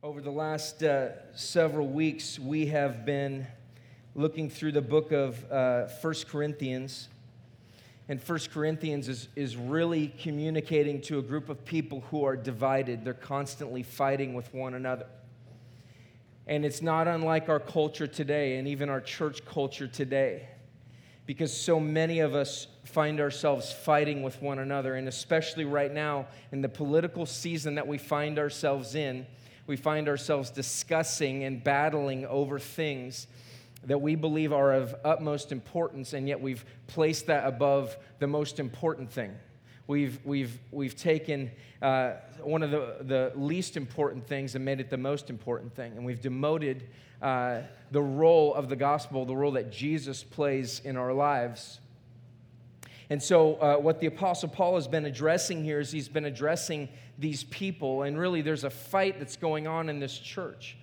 Over the last uh, several weeks, we have been looking through the book of uh, 1 Corinthians. And 1 Corinthians is, is really communicating to a group of people who are divided. They're constantly fighting with one another. And it's not unlike our culture today and even our church culture today, because so many of us find ourselves fighting with one another. And especially right now, in the political season that we find ourselves in, we find ourselves discussing and battling over things that we believe are of utmost importance, and yet we've placed that above the most important thing. We've, we've, we've taken uh, one of the, the least important things and made it the most important thing, and we've demoted uh, the role of the gospel, the role that Jesus plays in our lives. And so, uh, what the Apostle Paul has been addressing here is he's been addressing these people, and really there's a fight that's going on in this church.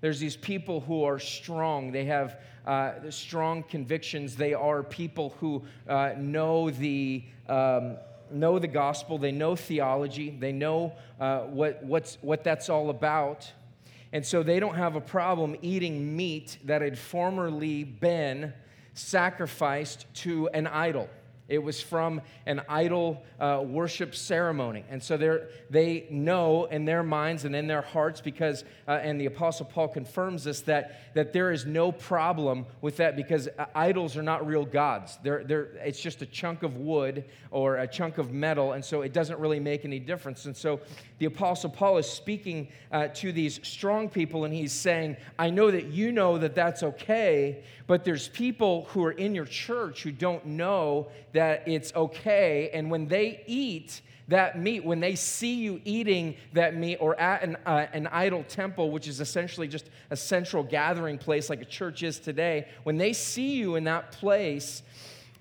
There's these people who are strong. They have uh, strong convictions. They are people who uh, know the um, know the gospel. They know theology. They know uh, what what's what that's all about. And so they don't have a problem eating meat that had formerly been sacrificed to an idol. It was from an idol uh, worship ceremony. And so they know in their minds and in their hearts, because, uh, and the Apostle Paul confirms this, that, that there is no problem with that because uh, idols are not real gods. They're, they're, it's just a chunk of wood or a chunk of metal, and so it doesn't really make any difference. And so the Apostle Paul is speaking uh, to these strong people, and he's saying, I know that you know that that's okay, but there's people who are in your church who don't know that it's okay. And when they eat that meat, when they see you eating that meat or at an, uh, an idol temple, which is essentially just a central gathering place like a church is today, when they see you in that place,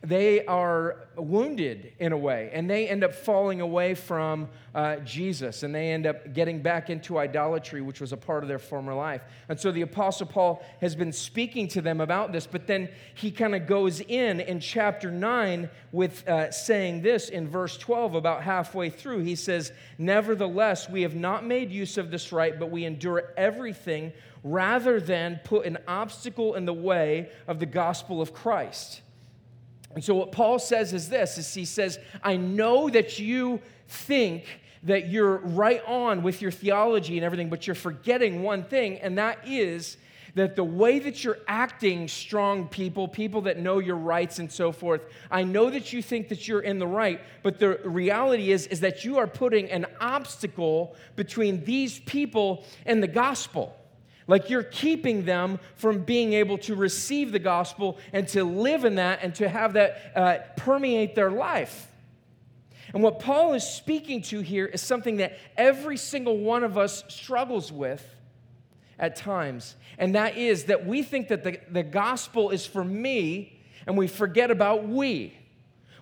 they are wounded in a way, and they end up falling away from uh, Jesus, and they end up getting back into idolatry, which was a part of their former life. And so the Apostle Paul has been speaking to them about this, but then he kind of goes in in chapter 9 with uh, saying this in verse 12, about halfway through. He says, Nevertheless, we have not made use of this right, but we endure everything rather than put an obstacle in the way of the gospel of Christ. And so what Paul says is this is he says, I know that you think that you're right on with your theology and everything, but you're forgetting one thing, and that is that the way that you're acting, strong people, people that know your rights and so forth, I know that you think that you're in the right, but the reality is, is that you are putting an obstacle between these people and the gospel. Like you're keeping them from being able to receive the gospel and to live in that and to have that uh, permeate their life. And what Paul is speaking to here is something that every single one of us struggles with at times. And that is that we think that the, the gospel is for me and we forget about we.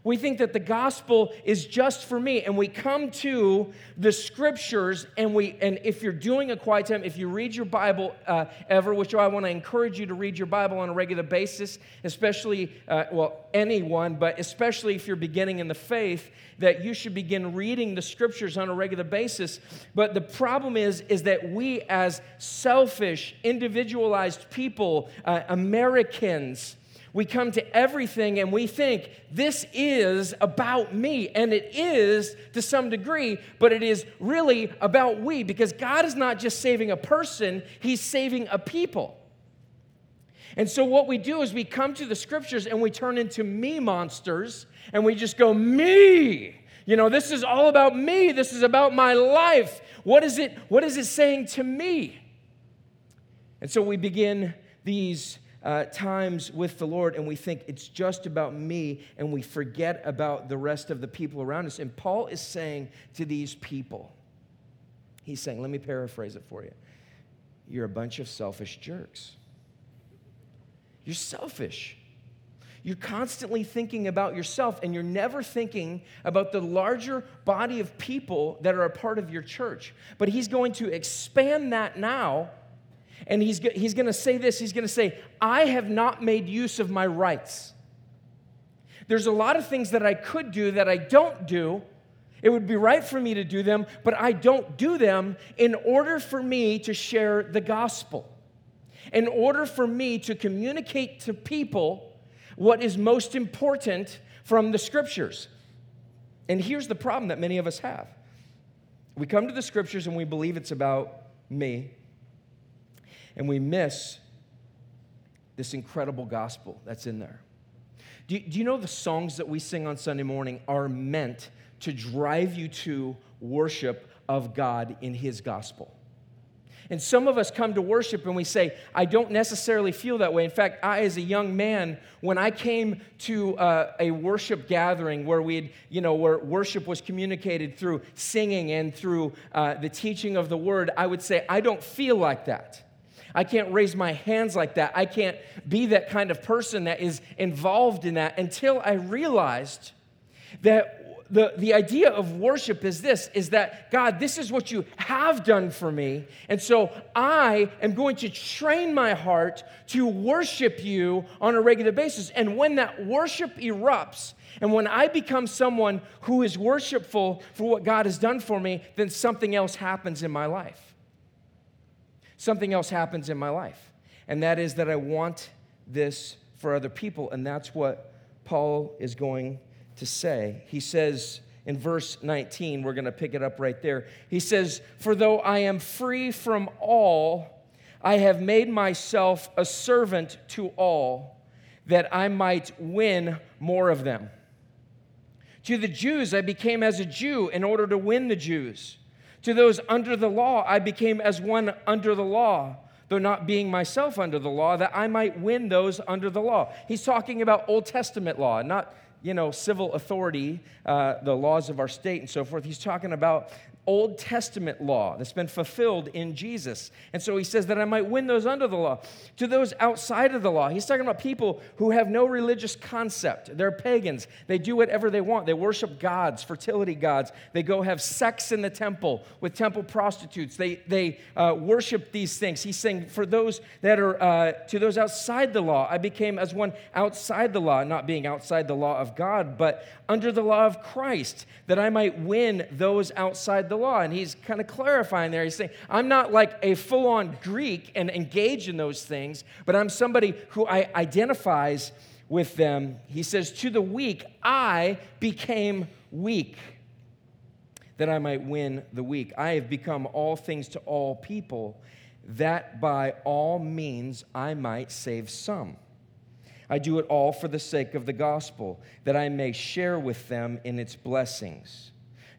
We think that the gospel is just for me. And we come to the scriptures, and we and if you're doing a quiet time, if you read your Bible uh, ever, which I want to encourage you to read your Bible on a regular basis, especially, uh, well, anyone, but especially if you're beginning in the faith, that you should begin reading the scriptures on a regular basis. But the problem is, is that we as selfish, individualized people, uh, Americans, we come to everything and we think this is about me. And it is to some degree, but it is really about we because God is not just saving a person, He's saving a people. And so, what we do is we come to the scriptures and we turn into me monsters and we just go, me. You know, this is all about me. This is about my life. What is it, what is it saying to me? And so we begin these uh, times with the Lord and we think it's just about me and we forget about the rest of the people around us. And Paul is saying to these people, he's saying, let me paraphrase it for you. You're a bunch of selfish jerks. You're selfish. You're constantly thinking about yourself and you're never thinking about the larger body of people that are a part of your church. But he's going to expand that now and he's, he's going to say this he's going to say, I have not made use of my rights. There's a lot of things that I could do that I don't do, It would be right for me to do them, but I don't do them in order for me to share the gospel. In order for me to communicate to people what is most important from the scriptures. And here's the problem that many of us have we come to the scriptures and we believe it's about me, and we miss this incredible gospel that's in there. Do you, do you know the songs that we sing on Sunday morning are meant to drive you to worship of God in His gospel? And some of us come to worship and we say, I don't necessarily feel that way. In fact, I, as a young man, when I came to uh, a worship gathering where we'd, you know, where worship was communicated through singing and through uh, the teaching of the word, I would say, I don't feel like that. I can't raise my hands like that. I can't be that kind of person that is involved in that until I realized that the, the idea of worship is this is that God, this is what you have done for me. And so I am going to train my heart to worship you on a regular basis. And when that worship erupts, and when I become someone who is worshipful for what God has done for me, then something else happens in my life something else happens in my life. And that is that I want this for other people. And that's what Paul is going to say. He says in verse 19, we're going to pick it up right there. He says, For though I am free from all, I have made myself a servant to all, that I might win more of them. To the Jews, I became as a Jew in order to win the Jews. To those under the law, I became as one under the law, though not being myself under the law, that I might win those under the law. He's talking about Old Testament law, not you know, civil authority, uh, the laws of our state and so forth. He's talking about Old Testament law that's been fulfilled in Jesus. And so he says that I might win those under the law. To those outside of the law, he's talking about people who have no religious concept. They're pagans. They do whatever they want. They worship gods, fertility gods. They go have sex in the temple with temple prostitutes. They, they uh, worship these things. He's saying, for those that are, uh, to those outside the law, I became as one outside the law, not being outside the law of God, but under the law of Christ, that I might win those outside the law. And he's kind of clarifying there. He's saying, I'm not like a full on Greek and engaged in those things, but I'm somebody who I identifies with them. He says, To the weak, I became weak that I might win the weak. I have become all things to all people, that by all means I might save some. I do it all for the sake of the gospel, that I may share with them in its blessings.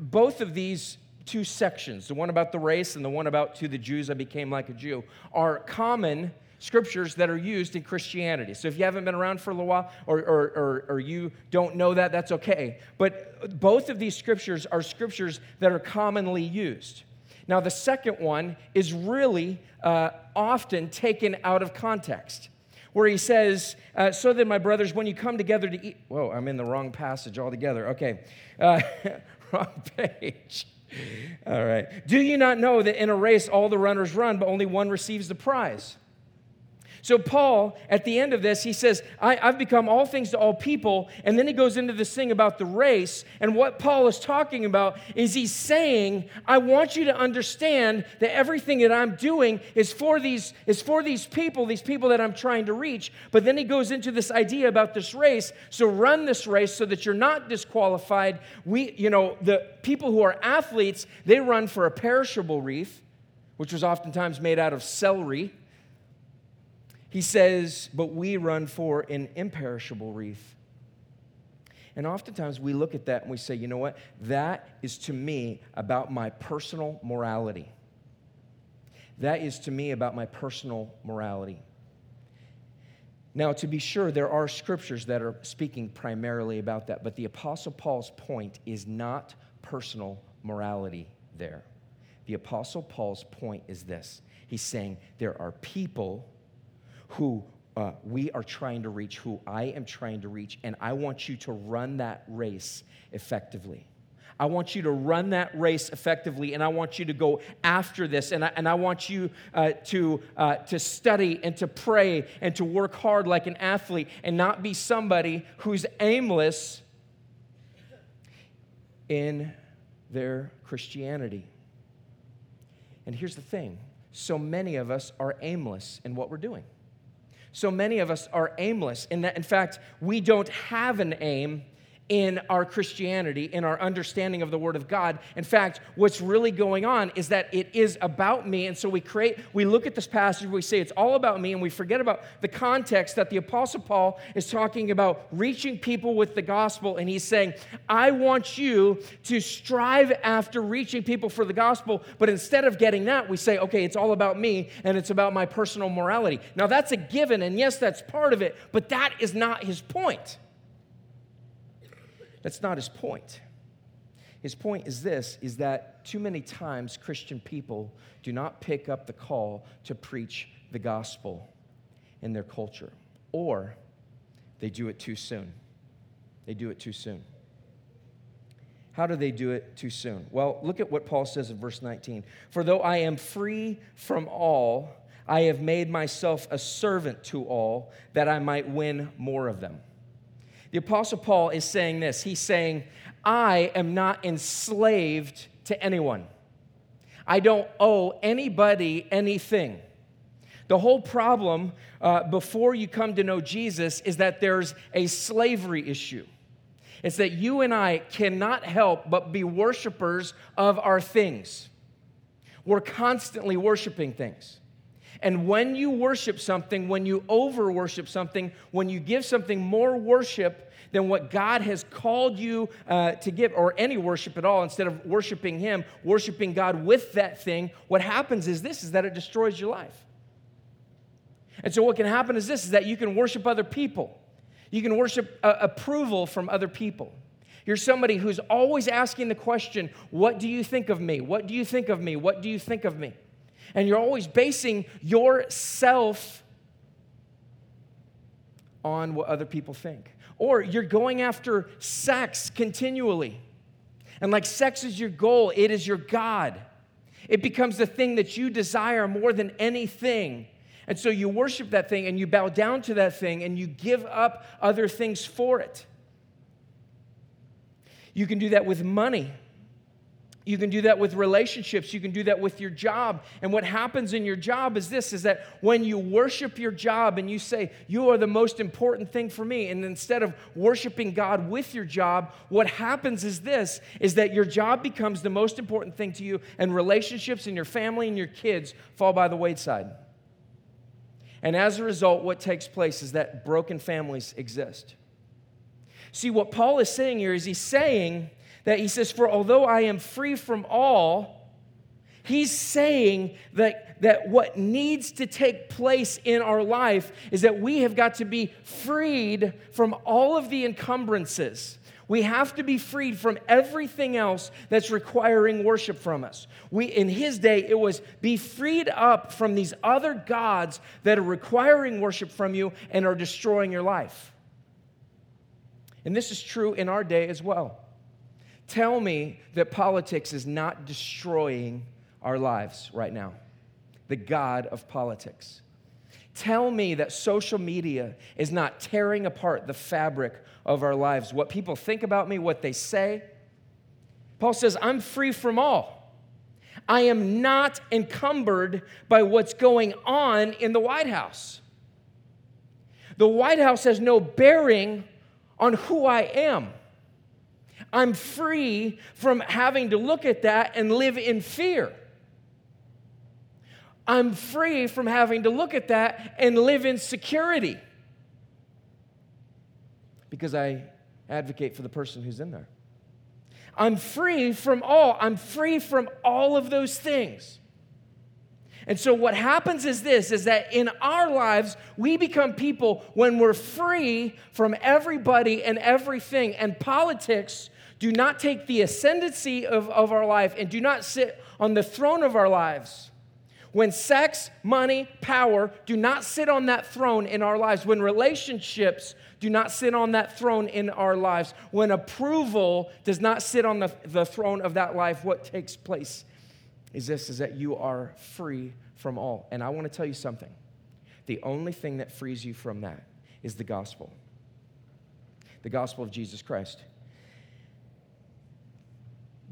both of these two sections, the one about the race and the one about to the Jews, I became like a Jew, are common scriptures that are used in Christianity. So if you haven't been around for a little while or, or, or, or, you don't know that, that's okay. But both of these scriptures are scriptures that are commonly used. Now, the second one is really uh, often taken out of context, where he says, uh, So then, my brothers, when you come together to eat. Whoa, I'm in the wrong passage altogether. Okay. Uh, page. All right. Do you not know that in a race all the runners run, but only one receives the prize? So, Paul, at the end of this, he says, I, have become all things to all people. And then he goes into this thing about the race. And what Paul is talking about is he's saying, I want you to understand that everything that I'm doing is for these, is for these people, these people that I'm trying to reach. But then he goes into this idea about this race. So, run this race so that you're not disqualified. We, you know, the people who are athletes, they run for a perishable wreath, which was oftentimes made out of celery he says, But we run for an imperishable wreath. And oftentimes we look at that and we say, you know what? That is to me about my personal morality. That is to me about my personal morality. Now, to be sure, there are scriptures that are speaking primarily about that, but the Apostle Paul's point is not personal morality there. The Apostle Paul's point is this he's saying there are people who uh, we are trying to reach, who I am trying to reach, and I want you to run that race effectively. I want you to run that race effectively, and I want you to go after this, and I, and I want you uh, to, uh, to study and to pray and to work hard like an athlete and not be somebody who's aimless in their Christianity. And here's the thing so many of us are aimless in what we're doing. So many of us are aimless in that, in fact, we don't have an aim in our Christianity, in our understanding of the Word of God. In fact, what's really going on is that it is about me. And so we create, we look at this passage, we say it's all about me, and we forget about the context that the Apostle Paul is talking about reaching people with the gospel. And he's saying, I want you to strive after reaching people for the gospel. But instead of getting that, we say, okay, it's all about me and it's about my personal morality. Now, that's a given, and yes, that's part of it, but that is not his point. That's not his point. His point is this is that too many times Christian people do not pick up the call to preach the gospel in their culture or they do it too soon. They do it too soon. How do they do it too soon? Well, look at what Paul says in verse 19. For though I am free from all, I have made myself a servant to all that I might win more of them. The Apostle Paul is saying this He's saying, I am not enslaved to anyone. I don't owe anybody anything. The whole problem uh, before you come to know Jesus is that there's a slavery issue. It's that you and I cannot help but be worshipers of our things. We're constantly worshiping things. And when you worship something, when you over worship something, when you give something more worship than what God has called you uh, to give, or any worship at all, instead of worshiping Him, worshiping God with that thing, what happens is this is that it destroys your life. And so, what can happen is this is that you can worship other people, you can worship uh, approval from other people. You're somebody who's always asking the question, What do you think of me? What do you think of me? What do you think of me? And you're always basing yourself on what other people think. Or you're going after sex continually. And like sex is your goal, it is your God. It becomes the thing that you desire more than anything. And so you worship that thing and you bow down to that thing and you give up other things for it. You can do that with money. You can do that with relationships. You can do that with your job. And what happens in your job is this is that when you worship your job and you say, You are the most important thing for me, and instead of worshiping God with your job, what happens is this is that your job becomes the most important thing to you, and relationships and your family and your kids fall by the wayside. And as a result, what takes place is that broken families exist. See, what Paul is saying here is he's saying, that he says, For although I am free from all, he's saying that, that what needs to take place in our life is that we have got to be freed from all of the encumbrances. We have to be freed from everything else that's requiring worship from us. We, in his day, it was be freed up from these other gods that are requiring worship from you and are destroying your life. And this is true in our day as well. Tell me that politics is not destroying our lives right now, the God of politics. Tell me that social media is not tearing apart the fabric of our lives, what people think about me, what they say. Paul says, I'm free from all. I am not encumbered by what's going on in the White House. The White House has no bearing on who I am. I'm free from having to look at that and live in fear. I'm free from having to look at that and live in security because I advocate for the person who's in there. I'm free from all. I'm free from all of those things. And so what happens is this is that in our lives we become people when we're free from everybody and everything and politics do not take the ascendancy of, of our life and do not sit on the throne of our lives. When sex, money, power do not sit on that throne in our lives, when relationships do not sit on that throne in our lives, when approval does not sit on the, the throne of that life, what takes place is this is that you are free from all. And I want to tell you something. The only thing that frees you from that is the gospel. The gospel of Jesus Christ.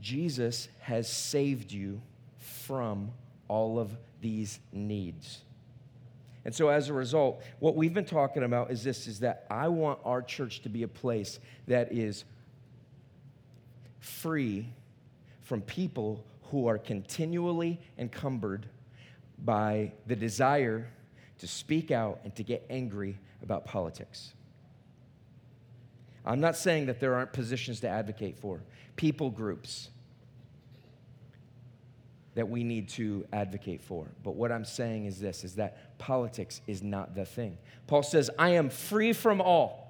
Jesus has saved you from all of these needs. And so as a result, what we've been talking about is this is that I want our church to be a place that is free from people who are continually encumbered by the desire to speak out and to get angry about politics. I'm not saying that there aren't positions to advocate for, people groups, that we need to advocate for. But what I'm saying is this is that politics is not the thing. Paul says, "I am free from all."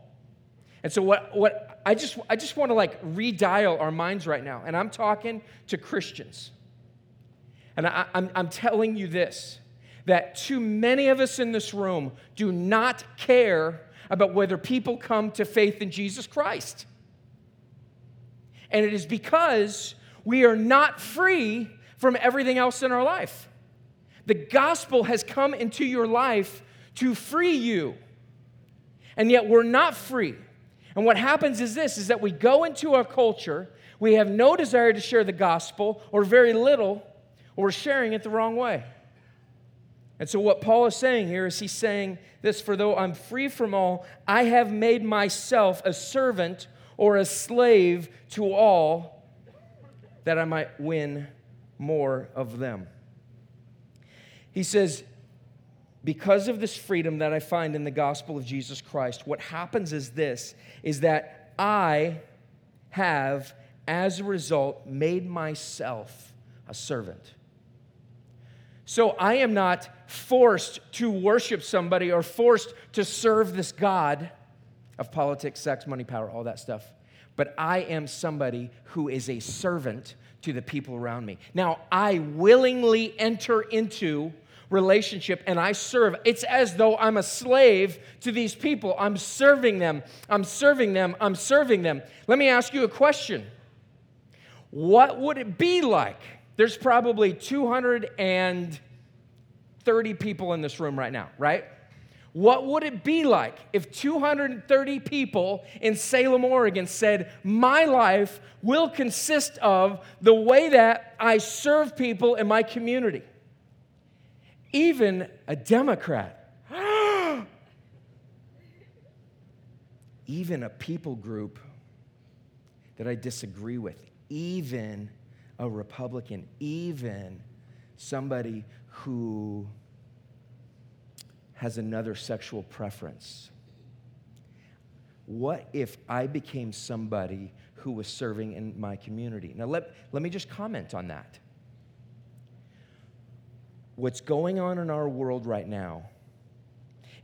And so what what I just I just want to like redial our minds right now. And I'm talking to Christians. And I, I'm, I'm telling you this that too many of us in this room do not care about whether people come to faith in Jesus Christ. And it is because we are not free from everything else in our life. The gospel has come into your life to free you. And yet we're not free. And what happens is this is that we go into our culture, we have no desire to share the gospel or very little, or we're sharing it the wrong way. And so, what Paul is saying here is he's saying this for though I'm free from all, I have made myself a servant or a slave to all that I might win more of them. He says, because of this freedom that I find in the gospel of Jesus Christ, what happens is this is that I have, as a result, made myself a servant. So I am not forced to worship somebody or forced to serve this God of politics, sex, money, power, all that stuff. But I am somebody who is a servant to the people around me. Now, I willingly enter into relationship and I serve. It's as though I'm a slave to these people. I'm serving them. I'm serving them. I'm serving them. Let me ask you a question. What would it be like? There's probably 230 people in this room right now, right? What would it be like if 230 people in Salem, Oregon said, My life will consist of the way that I serve people in my community? Even a Democrat, even a people group that I disagree with, even a Republican, even somebody who has another sexual preference? What if I became somebody who was serving in my community? Now, let, let me just comment on that. What's going on in our world right now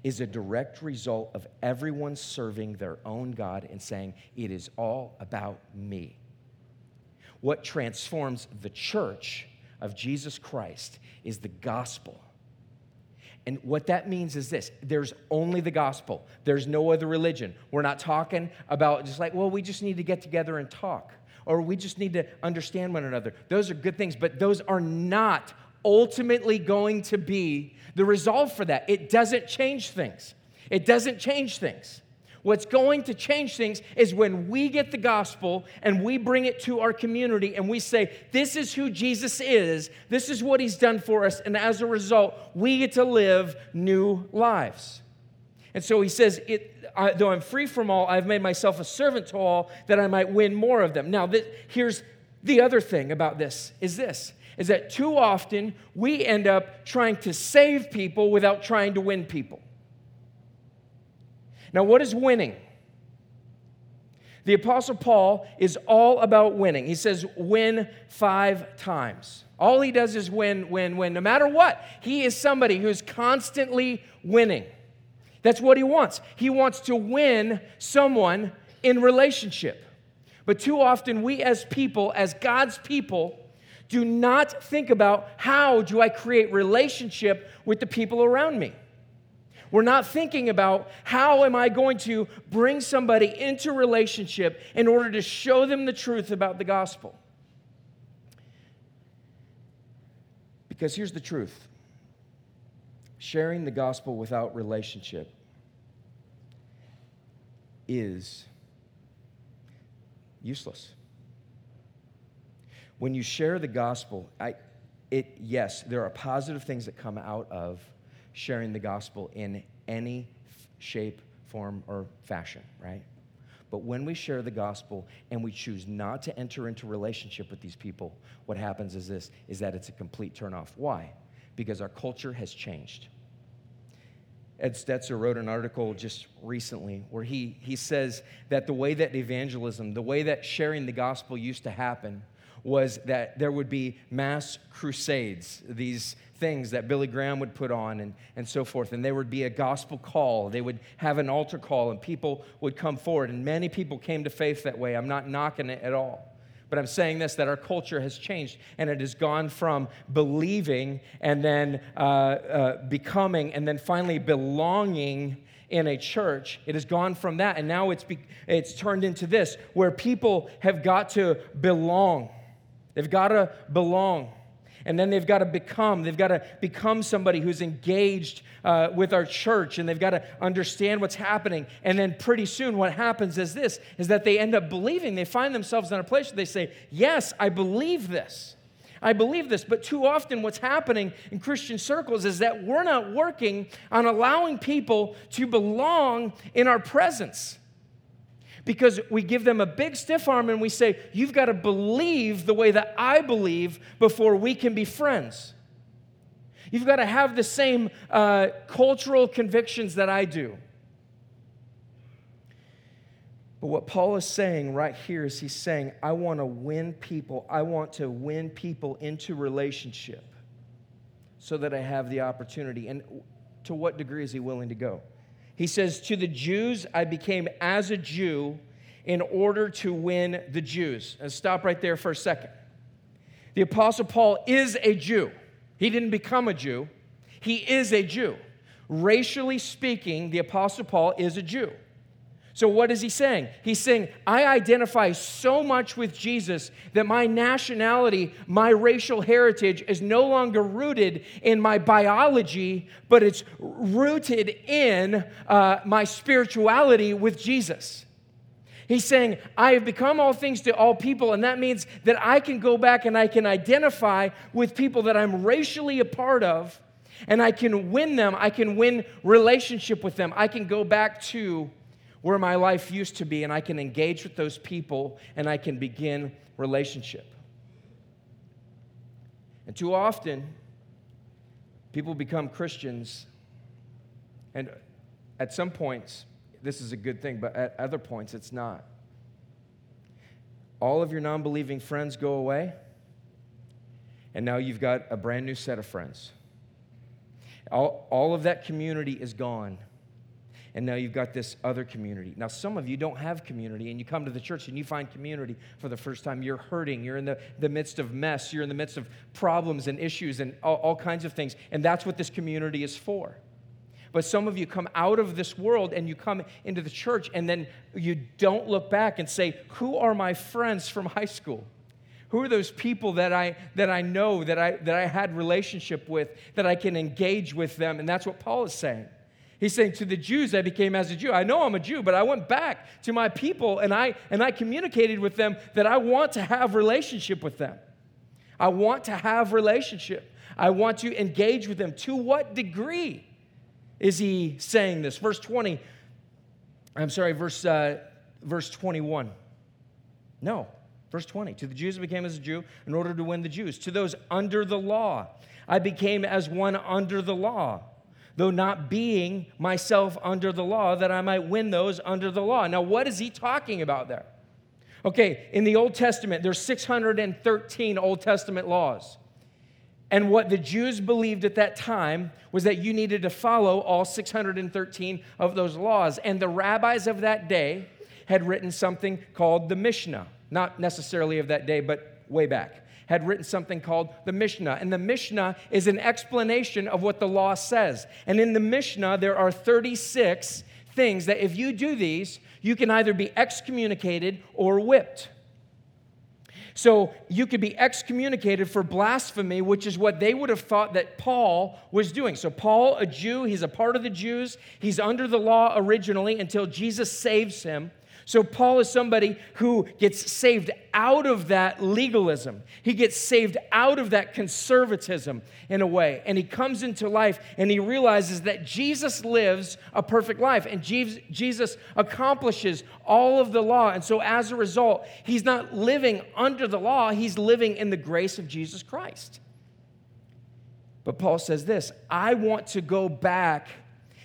is a direct result of everyone serving their own God and saying, It is all about me. What transforms the church of Jesus Christ is the gospel and what that means is this there's only the gospel, there's no other religion. We're not talking about just like, well, we just need to get together and talk, or we just need to understand one another. Those are good things, but those are not ultimately going to be the resolve for that. It doesn't change things. It doesn't change things. What's going to change things is when we get the gospel and we bring it to our community and we say, This is who Jesus is, this is what he's done for us, and as a result, we get to live new lives. And so he says, it, I, Though I'm free from all, I've made myself a servant to all that I might win more of them. Now, this, here's the other thing about this is this is that too often we end up trying to save people without trying to win people. Now, what is winning? The Apostle Paul is all about winning. He says, win five times. All he does is win, win, win. No matter what, he is somebody who's constantly winning. That's what he wants. He wants to win someone in relationship. But too often, we as people, as God's people, do not think about how do I create relationship with the people around me. We're not thinking about how am I going to bring somebody into relationship in order to show them the truth about the gospel. Because here's the truth sharing the gospel without relationship is useless. When you share the gospel, I, it, yes, there are positive things that come out of sharing the gospel in any shape, form, or fashion, right? But when we share the gospel and we choose not to enter into relationship with these people, what happens is this is that it's a complete turnoff. Why? Because our culture has changed. Ed Stetzer wrote an article just recently where he, he says that the way that evangelism, the way that sharing the gospel used to happen, was that there would be mass crusades, these things that Billy Graham would put on and, and so forth. And there would be a gospel call. They would have an altar call, and people would come forward. And many people came to faith that way. I'm not knocking it at all. But I'm saying this that our culture has changed and it has gone from believing and then uh, uh, becoming and then finally belonging in a church. It has gone from that and now it's, be, it's turned into this where people have got to belong. They've got to belong. And then they've got to become, they've got to become somebody who's engaged uh, with our church and they've got to understand what's happening. And then pretty soon what happens is this, is that they end up believing. They find themselves in a place where they say, yes, I believe this. I believe this, but too often what's happening in Christian circles is that we're not working on allowing people to belong in our presence because we give them a big stiff arm and we say, You've got to believe the way that I believe before we can be friends. You've got to have the same uh, cultural convictions that I do. But what Paul is saying right here is he's saying, I want to win people. I want to win people into relationship so that I have the opportunity. And to what degree is he willing to go? He says, To the Jews, I became as a Jew in order to win the Jews. And stop right there for a second. The Apostle Paul is a Jew. He didn't become a Jew, he is a Jew. Racially speaking, the Apostle Paul is a Jew. So, what is he saying? He's saying, I identify so much with Jesus that my nationality, my racial heritage is no longer rooted in my biology, but it's rooted in uh, my spirituality with Jesus. He's saying, I have become all things to all people, and that means that I can go back and I can identify with people that I'm racially a part of, and I can win them. I can win relationship with them. I can go back to where my life used to be, and I can engage with those people and I can begin relationship. And too often, people become Christians, and at some points, this is a good thing, but at other points, it's not. All of your non believing friends go away, and now you've got a brand new set of friends. All, all of that community is gone and now you've got this other community. Now, some of you don't have community, and you come to the church and you find community for the first time. You're hurting, you're in the, the midst of mess, you're in the midst of problems and issues and all, all kinds of things, and that's what this community is for. But some of you come out of this world and you come into the church, and then you don't look back and say, Who are my friends from high school? Who are those people that I, that I know, that I, that I had relationship with, that I can engage with them? And that's what Paul is saying. He's saying to the Jews, I became as a Jew. I know I'm a Jew, but I went back to my people and I, and I communicated with them that I want to have relationship with them. I want to have relationship. I want to engage with them. To what degree is he saying this? Verse 20, I'm sorry, verse, uh, verse 21. No, verse 20. To the Jews I became as a Jew in order to win the Jews. To those under the law, I became as one under the law though not being myself under the law, that I might win those under the law. Now, what is he talking about there? Okay, in the Old Testament, there's 613 Old Testament laws. And what the Jews believed at that time was that you needed to follow all 613 of those laws. And the rabbis of that day had written something called the Mishnah. not necessarily of that day, but way back, had written something called the Mishnah. And the Mishnah is an explanation of what the law says. And in the Mishnah, there are 36 things that if you do these, you can either be excommunicated or whipped. So you could be excommunicated for blasphemy, which is what they would have thought that Paul was doing. So, Paul, a Jew, he's a part of the Jews, he's under the law originally until Jesus saves him. So, Paul is somebody who gets saved out of that legalism. He gets saved out of that conservatism in a way. And he comes into life and he realizes that Jesus lives a perfect life and Jesus accomplishes all of the law. And so, as a result, he's not living under the law, he's living in the grace of Jesus Christ. But Paul says this I want to go back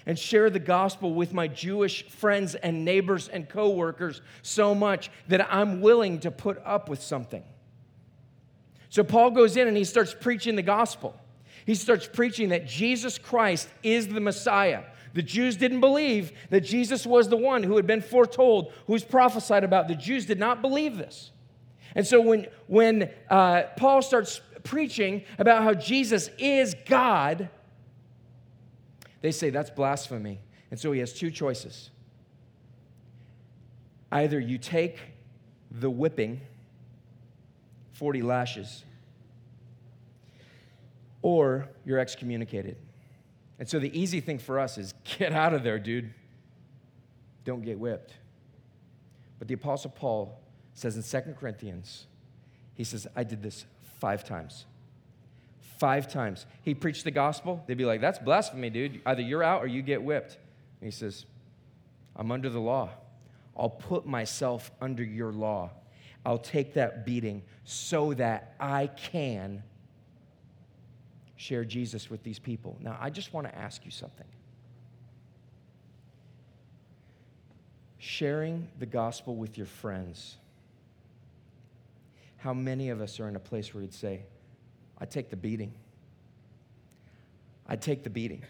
and share the gospel with my Jewish friends and neighbors and coworkers so much that I'm willing to put up with something. So Paul goes in and he starts preaching the gospel. He starts preaching that Jesus Christ is the Messiah. The Jews didn't believe that Jesus was the one who had been foretold, who was prophesied about. The Jews did not believe this. And so when, when uh, Paul starts preaching about how Jesus is God, they say that's blasphemy. And so he has two choices. Either you take the whipping, 40 lashes, or you're excommunicated. And so the easy thing for us is get out of there, dude. Don't get whipped. But the Apostle Paul says in Second Corinthians, he says, I did this five times five times. He preached the gospel. They'd be like, That's blasphemy, dude. Either you're out or you get whipped. And he says, I'm under the law. I'll put myself under your law. I'll take that beating so that I can share Jesus with these people. Now, I just want to ask you something. Sharing the gospel with your friends. How many of us are in a place where you'd say, I'd take the beating. I'd take the beating.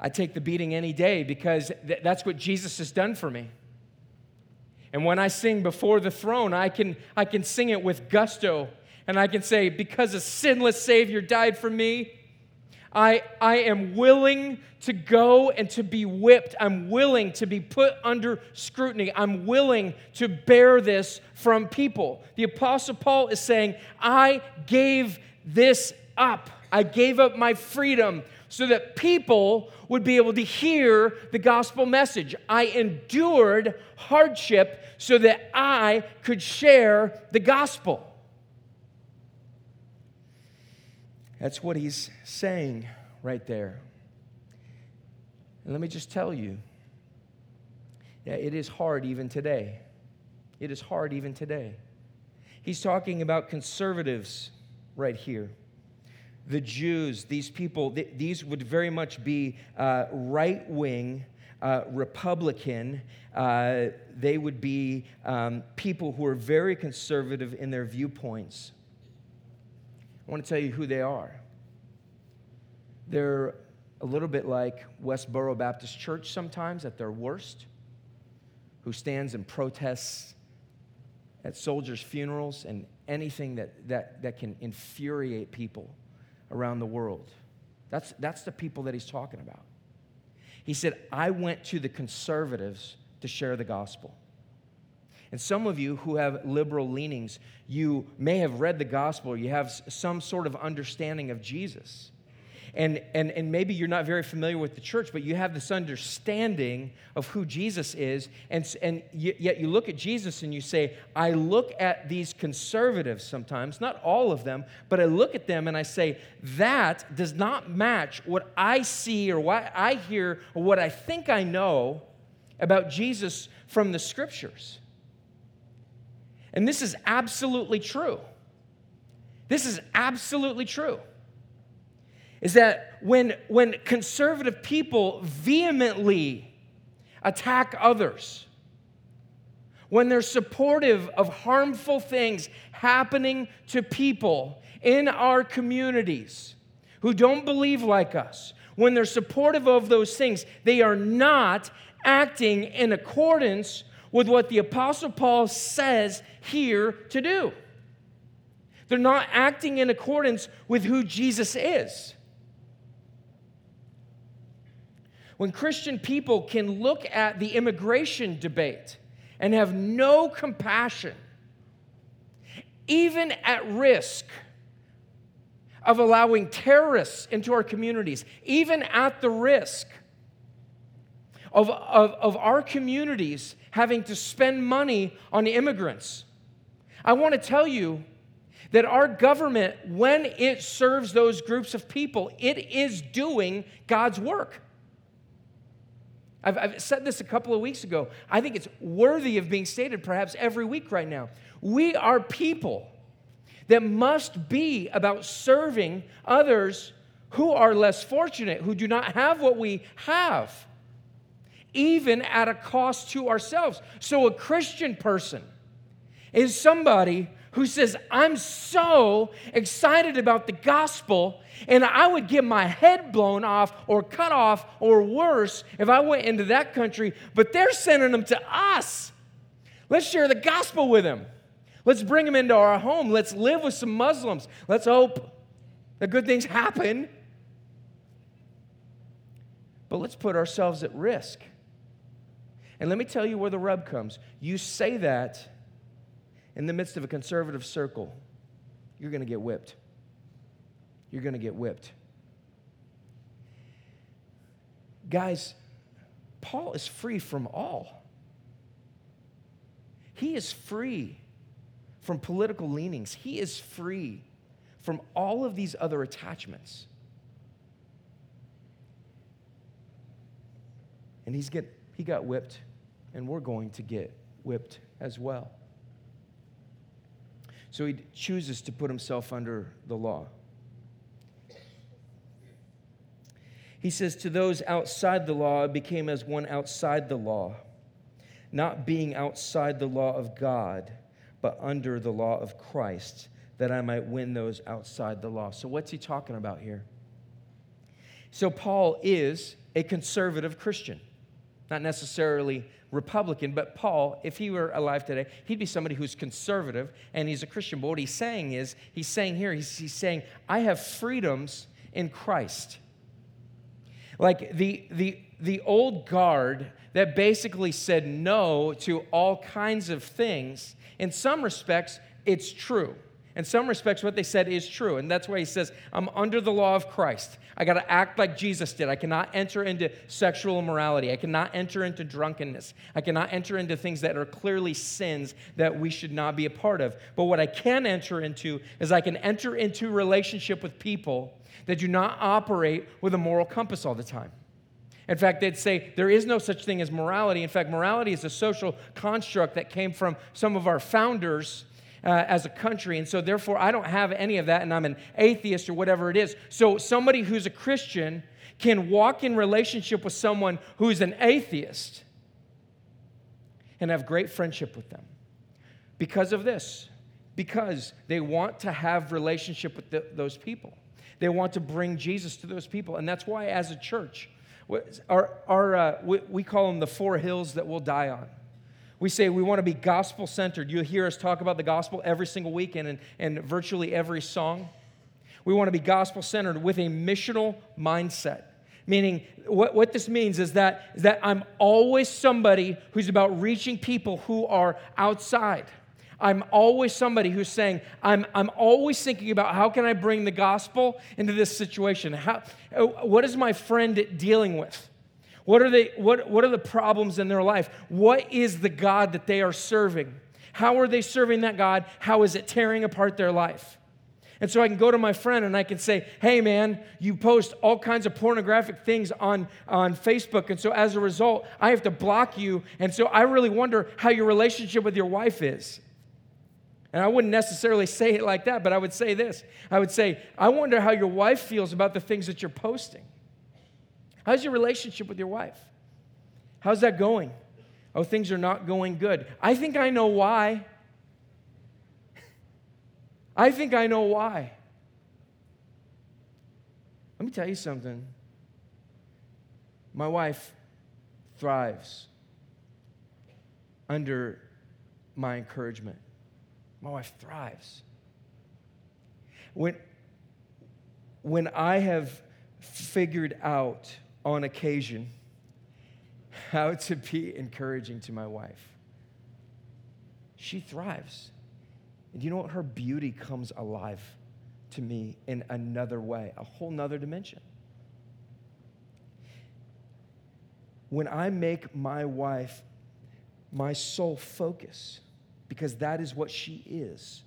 I'd take the beating any day because th- that's what Jesus has done for me. And when I sing before the throne, I can, I can sing it with gusto. And I can say, because a sinless Savior died for me, I, I am willing to go and to be whipped. I'm willing to be put under scrutiny. I'm willing to bear this from people. The Apostle Paul is saying, I gave this up. I gave up my freedom so that people would be able to hear the gospel message. I endured hardship so that I could share the gospel. That's what he's saying right there. And let me just tell you it is hard even today. It is hard even today. He's talking about conservatives right here. The Jews, these people, th- these would very much be uh, right wing, uh, Republican. Uh, they would be um, people who are very conservative in their viewpoints. I want to tell you who they are. They're a little bit like Westboro Baptist Church sometimes at their worst, who stands and protests at soldiers' funerals and anything that, that, that can infuriate people around the world. That's, that's the people that he's talking about. He said, I went to the conservatives to share the gospel. And some of you who have liberal leanings, you may have read the gospel, you have some sort of understanding of Jesus. And, and, and maybe you're not very familiar with the church, but you have this understanding of who Jesus is. And, and yet you look at Jesus and you say, I look at these conservatives sometimes, not all of them, but I look at them and I say, that does not match what I see or what I hear or what I think I know about Jesus from the scriptures. And this is absolutely true. This is absolutely true. Is that when, when conservative people vehemently attack others, when they're supportive of harmful things happening to people in our communities who don't believe like us, when they're supportive of those things, they are not acting in accordance with what the Apostle Paul says here to do. They're not acting in accordance with who Jesus is. When Christian people can look at the immigration debate and have no compassion, even at risk of allowing terrorists into our communities, even at the risk of, of, of our communities having to spend money on immigrants. I want to tell you that our government, when it serves those groups of people, it is doing God's work. I've, I've, said this a couple of weeks ago. I think it's worthy of being stated perhaps every week right now. We are people that must be about serving others who are less fortunate, who do not have what we have, even at a cost to ourselves. So, a Christian person is somebody who says, I'm so excited about the gospel, and I would get my head blown off or cut off or worse if I went into that country, but they're sending them to us. Let's share the gospel with them. Let's bring them into our home. Let's live with some Muslims. Let's hope that good things happen. But let's put ourselves at risk. And let me tell you where the rub comes. You say that in the midst of a conservative circle, you're going to get whipped. You're going to get whipped. Guys, Paul is free from all. He is free from political leanings, he is free from all of these other attachments. And he's get, he got whipped, and we're going to get whipped as well. So he chooses to put himself under the law. He says, To those outside the law, it became as one outside the law, not being outside the law of God, but under the law of Christ, that I might win those outside the law. So, what's he talking about here? So, Paul is a conservative Christian, not necessarily Republican, but Paul, if he were alive today, he'd be somebody who's conservative and he's a Christian. But what he's saying is, he's saying here, he's, he's saying, I have freedoms in Christ. Like the, the, the old guard that basically said no to all kinds of things, in some respects, it's true. In some respects, what they said is true. And that's why he says, I'm under the law of Christ. I got to act like Jesus did. I cannot enter into sexual immorality. I cannot enter into drunkenness. I cannot enter into things that are clearly sins that we should not be a part of. But what I can enter into is I can enter into relationship with people that do not operate with a moral compass all the time. In fact, they'd say there is no such thing as morality. In fact, morality is a social construct that came from some of our founders uh, as a country. And so, therefore, I don't have any of that, and I'm an atheist or whatever it is. So, somebody who's a Christian can walk in relationship with someone who's an atheist and have great friendship with them because of this because they want to have relationship with the, those people they want to bring jesus to those people and that's why as a church our, our, uh, we, we call them the four hills that we'll die on we say we want to be gospel centered. You'll hear us talk about the gospel every single weekend and, and virtually every song. We want to be gospel centered with a missional mindset. Meaning, what, what this means is that, is that I'm always somebody who's about reaching people who are outside. I'm always somebody who's saying, I'm, I'm always thinking about how can I bring the gospel into this situation? How, uh, what is my friend dealing with? What are, they, what, what are the problems in their life? What is the God that they are serving? How are they serving that God? How is it tearing apart their life? And so I can go to my friend and I can say, hey man, you post all kinds of pornographic things on, on Facebook. And so as a result, I have to block you. And so I really wonder how your relationship with your wife is. And I wouldn't necessarily say it like that, but I would say this I would say, I wonder how your wife feels about the things that you're posting. How's your relationship with your wife? How's that going? Oh, things are not going good. I think I know why. I think I know why. Let me tell you something. My wife thrives under my encouragement. My wife thrives. When, when I have figured out on occasion how to be encouraging to my wife, she thrives. And you know what? Her beauty comes alive to me in another way, a whole nother dimension. When I make my wife my sole focus, because that is what she is.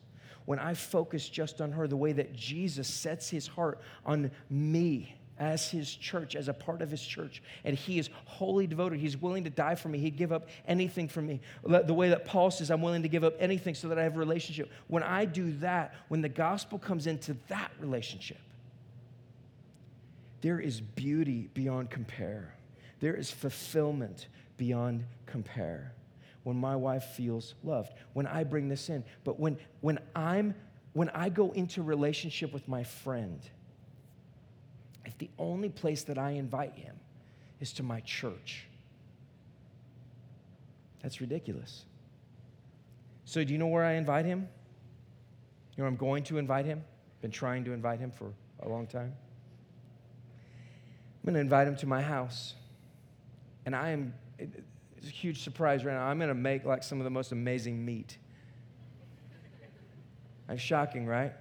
When I focus just on her, the way that Jesus sets his heart on me as his church, as a part of his church, and he is wholly devoted. He's willing to die for me. He'd give up anything for me. The way that Paul says, I'm willing to give up anything so that I have a relationship. When I do that, when the gospel comes into that relationship, there is beauty beyond compare. There is fulfillment beyond compare when my wife feels loved, when I bring this in. But when, when, I'm, when I go into relationship with my friend, the only place that I invite him is to my church, that's ridiculous. So, do you know where I invite him? You know, I'm going to invite him. Been trying to invite him for a long time. I'm going to invite him to my house. And I am, it's a huge surprise right now. I'm going to make like some of the most amazing meat. It's shocking, right?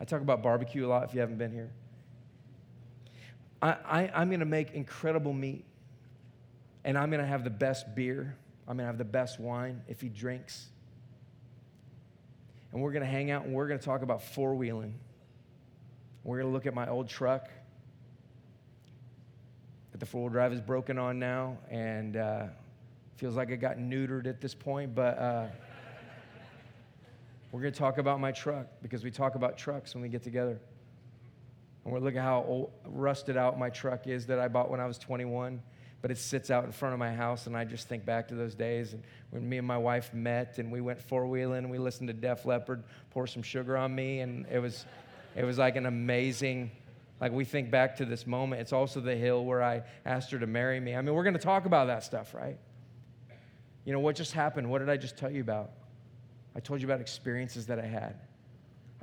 I talk about barbecue a lot if you haven't been here. I, am going to make incredible meat, and I'm going to have the best beer. I'm going to have the best wine if he drinks. And we're going to hang out and we're going to talk about four wheeling. We're going to look at my old truck that the four wheel drive is broken on now, and uh, Feels like it got neutered at this point, but uh, we're going to talk about my truck because we talk about trucks when we get together. And we're looking how old, rusted out my truck is that I bought when I was 21, but it sits out in front of my house, and I just think back to those days and when me and my wife met and we went four wheeling and we listened to Def Leppard pour some sugar on me, and it was, it was like an amazing. Like we think back to this moment. It's also the hill where I asked her to marry me. I mean, we're going to talk about that stuff, right? You know, what just happened? What did I just tell you about? I told you about experiences that I had.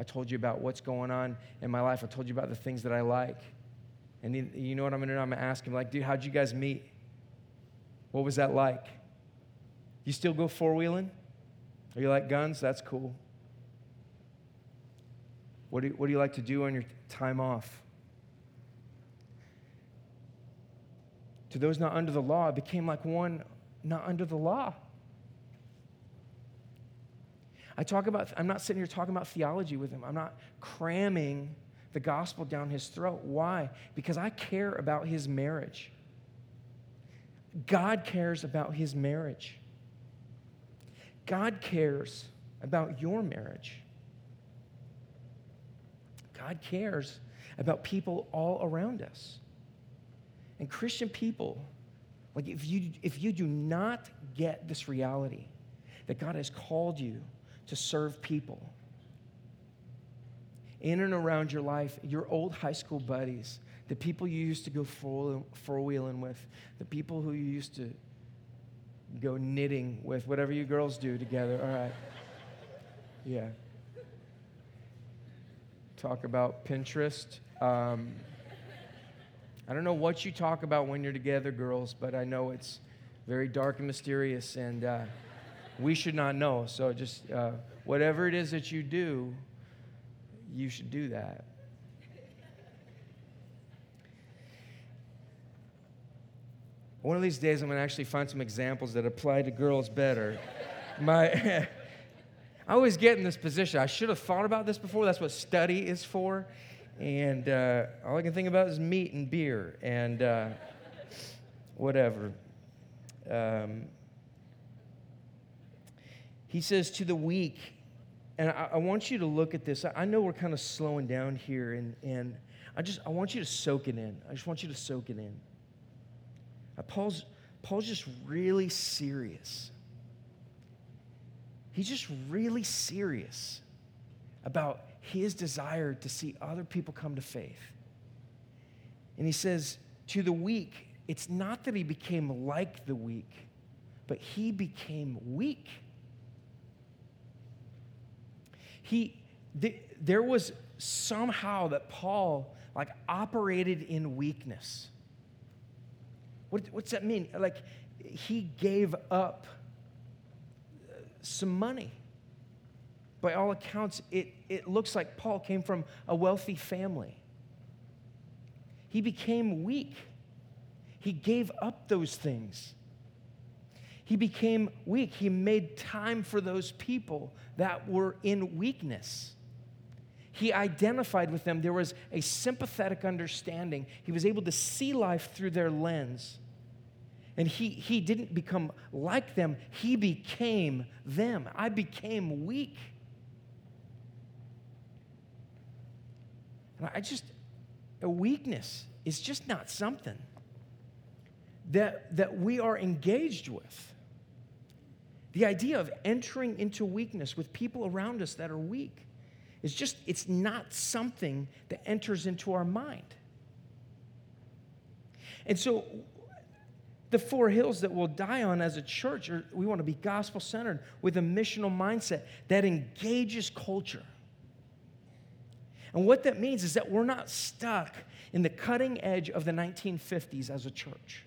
I told you about what's going on in my life. I told you about the things that I like. And you know what I'm going to do? I'm going to ask him, like, dude, how'd you guys meet? What was that like? You still go four wheeling? Are you like guns? That's cool. What do, you, what do you like to do on your time off? To those not under the law, it became like one not under the law. I talk about, I'm not sitting here talking about theology with him. I'm not cramming the gospel down his throat. Why? Because I care about his marriage. God cares about his marriage. God cares about your marriage. God cares about people all around us. And Christian people like, if you, if you do not get this reality that God has called you to serve people in and around your life, your old high school buddies, the people you used to go four wheeling with, the people who you used to go knitting with, whatever you girls do together, all right. Yeah. Talk about Pinterest. Um, I don't know what you talk about when you're together, girls, but I know it's very dark and mysterious, and uh, we should not know. So just uh, whatever it is that you do, you should do that. One of these days, I'm going to actually find some examples that apply to girls better. My, I always get in this position. I should have thought about this before. That's what study is for and uh, all I can think about is meat and beer and uh, whatever. Um, he says to the weak, and I, I, want you to look at this. I know we're kind of slowing down here, and, and I just I want you to soak it in. I just want you to soak it in. Uh, Paul's Paul's just really serious. He's just really serious about his desire to see other people come to faith. And he says, to the weak, it's not that he became like the weak, but he became weak. He, th- there was somehow that Paul like operated in weakness. What, what's that mean? Like he gave up uh, some money. By all accounts, it, it looks like Paul came from a wealthy family. He became weak. He gave up those things. He became weak. He made time for those people that were in weakness. He identified with them. There was a sympathetic understanding. He was able to see life through their lens. And he, he didn't become like them, he became them. I became weak. And I just, a weakness is just not something that, that we are engaged with. The idea of entering into weakness with people around us that are weak is just, it's not something that enters into our mind. And so, the four hills that we'll die on as a church, are, we want to be gospel centered with a missional mindset that engages culture. And what that means is that we're not stuck in the cutting edge of the 1950s as a church.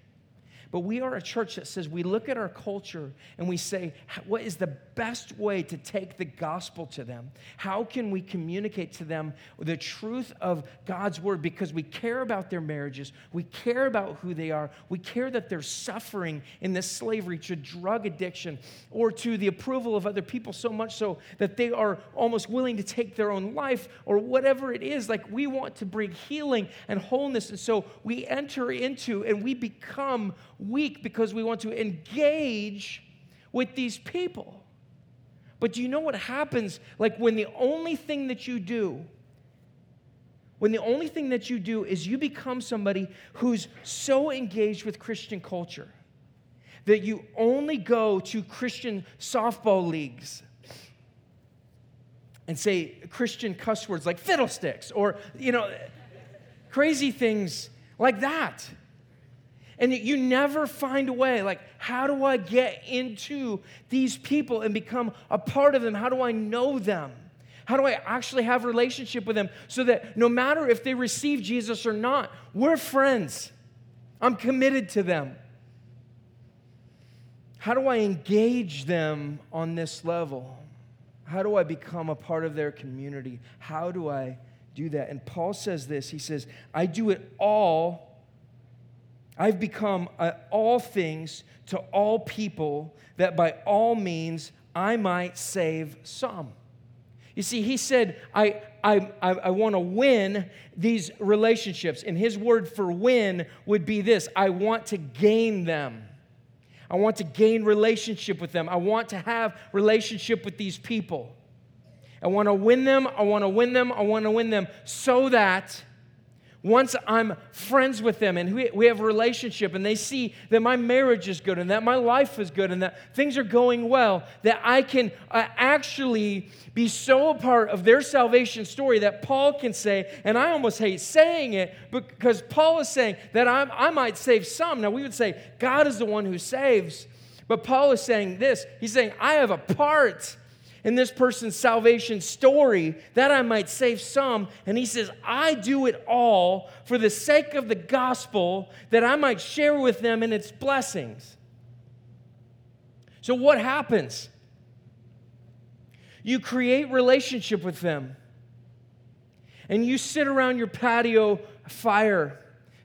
But we are a church that says we look at our culture and we say, what is the best way to take the gospel to them? How can we communicate to them the truth of God's word? Because we care about their marriages, we care about who they are, we care that they're suffering in this slavery to drug addiction or to the approval of other people so much so that they are almost willing to take their own life or whatever it is. Like we want to bring healing and wholeness. And so we enter into and we become weak because we want to engage with these people. But do you know what happens? Like when the only thing that you do, when the only thing that you do is you become somebody who's so engaged with Christian culture that you only go to Christian softball leagues and say Christian cuss words like fiddlesticks or, you know, crazy things like that. And that you never find a way, like, how do I get into these people and become a part of them? How do I know them? How do I actually have a relationship with them so that no matter if they receive Jesus or not, we're friends. I'm committed to them. How do I engage them on this level? How do I become a part of their community? How do I do that? And Paul says this He says, I do it all I've become uh, all things to all people that by all means I might save some. You see, he said, I, I, I, I want to win these relationships. And his word for win would be this I want to gain them. I want to gain relationship with them. I want to have relationship with these people. I want to win them. I want to win them. I want to win them so that once I'm friends with them and we, have a relationship and they see that my marriage is good and that my life is good and that things are going well, that I can uh, actually be so a part of their salvation story that Paul can say, and I almost hate saying it because Paul is saying that I'm, I might save some. Now, we would say God is the one who saves, but Paul is saying this He's saying, I have a part in this person's salvation story that I might save some. And he says, I do it all for the sake of the gospel that I might share with them in its blessings. So, what happens? You create relationship with them, and you sit around your patio fire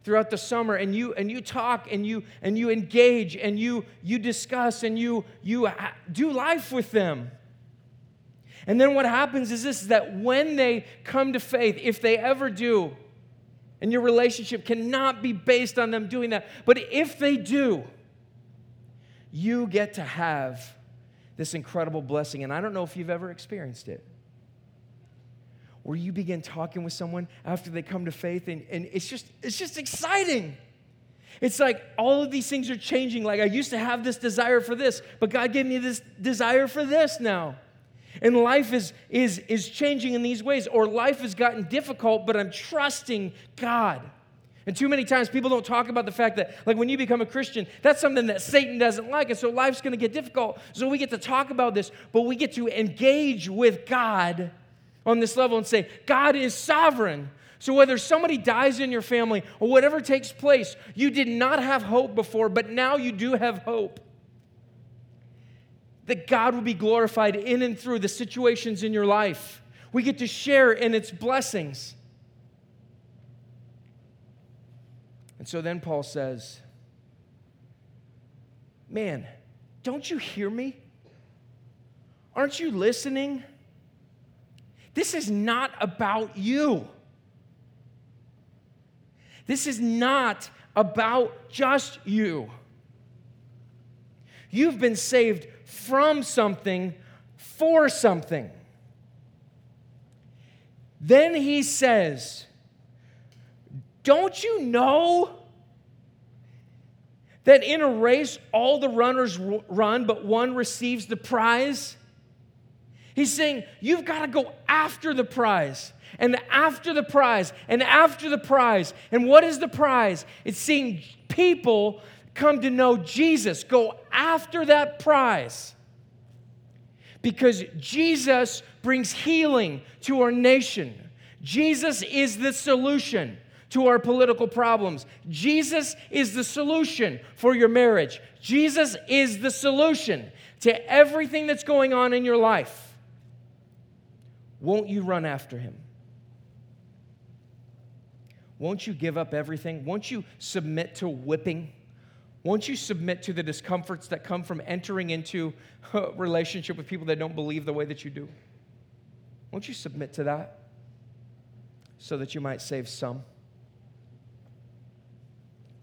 throughout the summer and you and you talk and you and you engage and you you discuss and you you do life with them and then what happens is this is that when they come to faith, if they ever do, and your relationship cannot be based on them doing that, but if they do, you get to have this incredible blessing. And I don't know if you've ever experienced it. Where you begin talking with someone after they come to faith, and, and it's just it's just exciting. It's like all of these things are changing. Like I used to have this desire for this, but God gave me this desire for this now. And life is, is, is changing in these ways, or life has gotten difficult, but I'm trusting God. And too many times people don't talk about the fact that, like, when you become a Christian, that's something that Satan doesn't like. And so life's going to get difficult. So we get to talk about this, but we get to engage with God on this level and say, God is sovereign. So whether somebody dies in your family or whatever takes place, you did not have hope before, but now you do have hope. That God will be glorified in and through the situations in your life. We get to share in its blessings. And so then Paul says, Man, don't you hear me? Aren't you listening? This is not about you. This is not about just you. You've been saved from something for something. Then he says, don't you know that in a race all the runners run, but one receives the prize? He's saying you've got to go after the prize and after the prize and after the prize. And what is the prize? It's seeing people come to know Jesus. Go after that prize. Because Jesus brings healing to our nation. Jesus is the solution to our political problems. Jesus is the solution for your marriage. Jesus is the solution to everything that's going on in your life. Won't you run after him? Won't you give up everything? Won't you submit to whipping? Won't you submit to the discomforts that come from entering into a relationship with people that don't believe the way that you do? Won't you submit to that so that you might save some?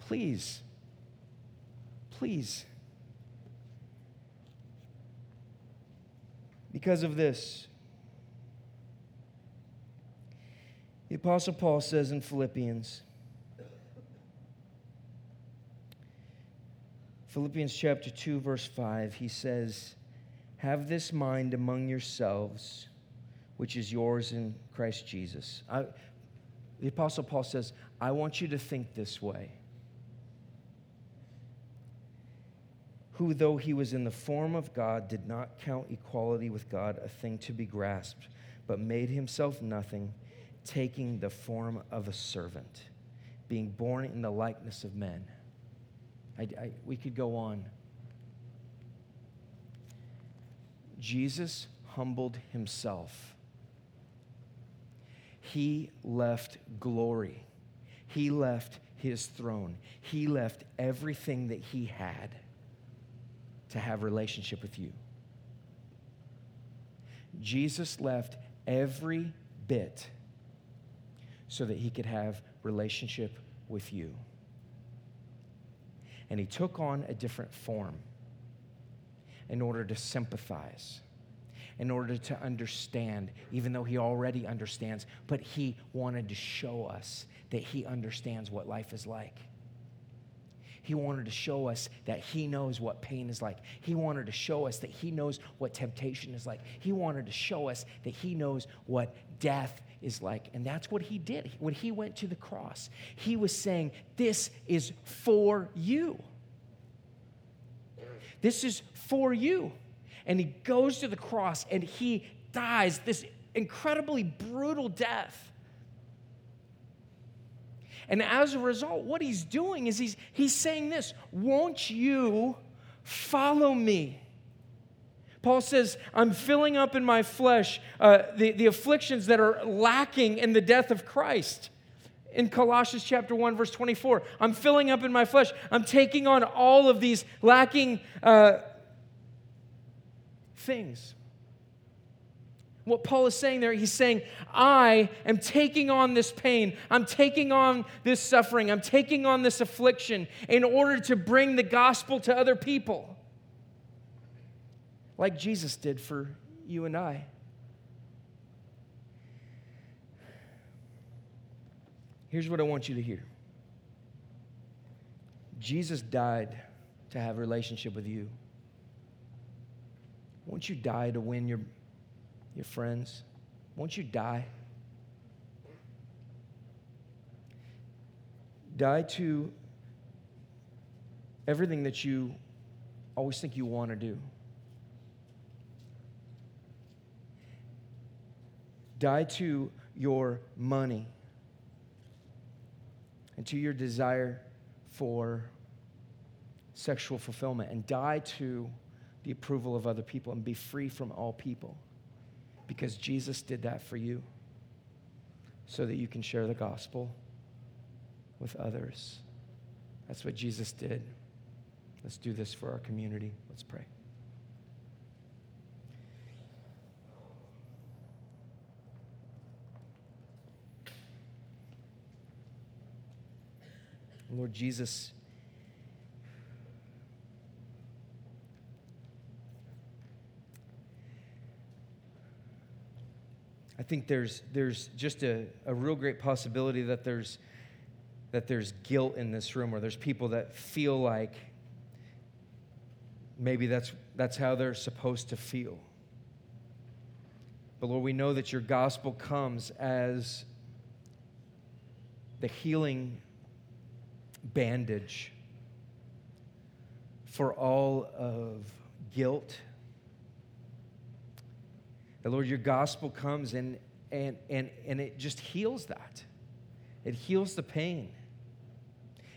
Please, please. Because of this, the Apostle Paul says in Philippians, Philippians chapter 2, verse 5, he says, Have this mind among yourselves, which is yours in Christ Jesus. I, the Apostle Paul says, I want you to think this way. who, though he was in the form of God, did not count equality with God a thing to be grasped, but made himself nothing, taking the form of a servant, being born in the likeness of men. I, I, we could go on. Jesus humbled himself. He left glory. He left his throne. He left everything that he had to have relationship with you. Jesus left every bit so that he could have relationship with you. And he took on a different form in order to sympathize, in order to understand, even though he already understands, but he wanted to show us that he understands what life is like. He wanted to show us that He knows what pain is like. He wanted to show us that He knows what temptation is like. He wanted to show us that He knows what death is like. And that's what He did. When He went to the cross, He was saying, This is for you. This is for you. And He goes to the cross and He dies this incredibly brutal death and as a result, what he's doing is he's, he's saying this Won't you follow me? Paul says, I'm filling up in my flesh uh, the, the afflictions that are lacking in the death of Christ. In Colossians chapter 1, verse 24, I'm filling up in my flesh. I'm taking on all of these lacking uh, things what Paul is saying there, he's saying, I am taking on this pain. I'm taking on this suffering. I'm taking on this affliction in order to bring the gospel to other people. Like Jesus did for you and I. Here's what I want you to hear Jesus died to have a relationship with you. Won't you die to win your your friends? Won't you die? Die to everything that you always think you want to do. Die to your money and to your desire for sexual fulfillment and die to the approval of other people and be free from all people because Jesus did that for you so that you can share the gospel with others. That's what Jesus did. Let's do this for our community. Let's pray. Lord Jesus, I think there's, there's just a, a real great possibility that there's, that there's guilt in this room, or there's people that feel like maybe that's, that's how they're supposed to feel. But Lord, we know that your gospel comes as the healing bandage for all of guilt. And Lord, your gospel comes and, and, and, and it just heals that. It heals the pain.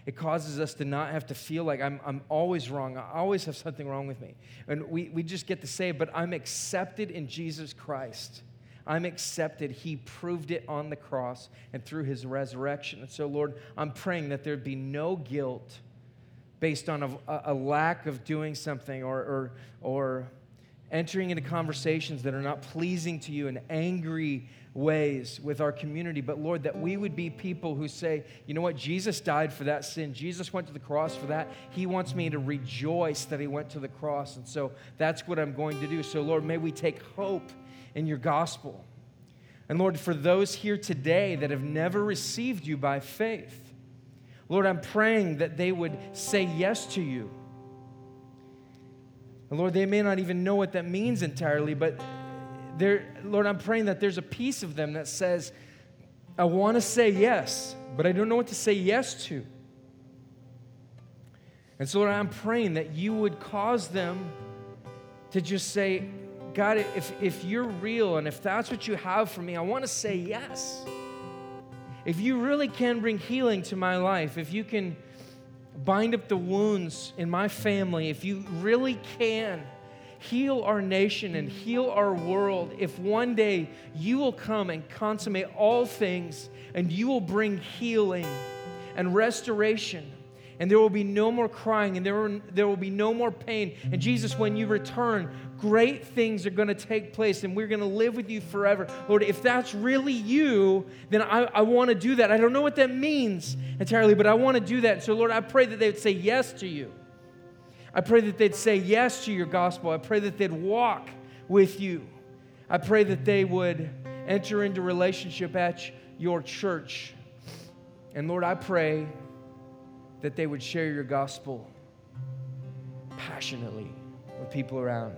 It causes us to not have to feel like I'm, I'm always wrong. I always have something wrong with me. And we, we just get to say, but I'm accepted in Jesus Christ. I'm accepted. He proved it on the cross and through his resurrection. And so, Lord, I'm praying that there'd be no guilt based on a, a lack of doing something or, or, or entering into conversations that are not pleasing to you in angry ways with our community. But Lord, that we would be people who say, you know what, Jesus died for that sin. Jesus went to the cross for that. He wants me to rejoice that he went to the cross. And so that's what I'm going to do. So, Lord, may we take hope in your gospel. And Lord, for those here today that have never received you by faith, Lord, I'm praying that they would say yes to you. And Lord, they may not even know what that means entirely, but Lord, I'm praying that there's a piece of them that says, I want to say yes, but I don't know what to say yes to. And so, Lord, I'm praying that you would cause them to just say, God, if, if you're real and if that's what you have for me, I want to say yes. If you really can bring healing to my life, if you can bind up the wounds in my family, if you really can heal our nation and heal our world, if one day you will come and consummate all things and you will bring healing and restoration and there will be no more crying and there, will, there will be no more pain. And Jesus, when you return, great things are going to take place and we're going to live with you forever. Lord, if that's really you, then I, I want to do that. I don't know what that means entirely, but I want to do that. So, Lord, I pray that they would say yes to you. I pray that they'd say yes to your gospel. I pray that they'd walk with you. I pray that they would enter into relationship at your church. And Lord, I pray that they would share your gospel passionately with people around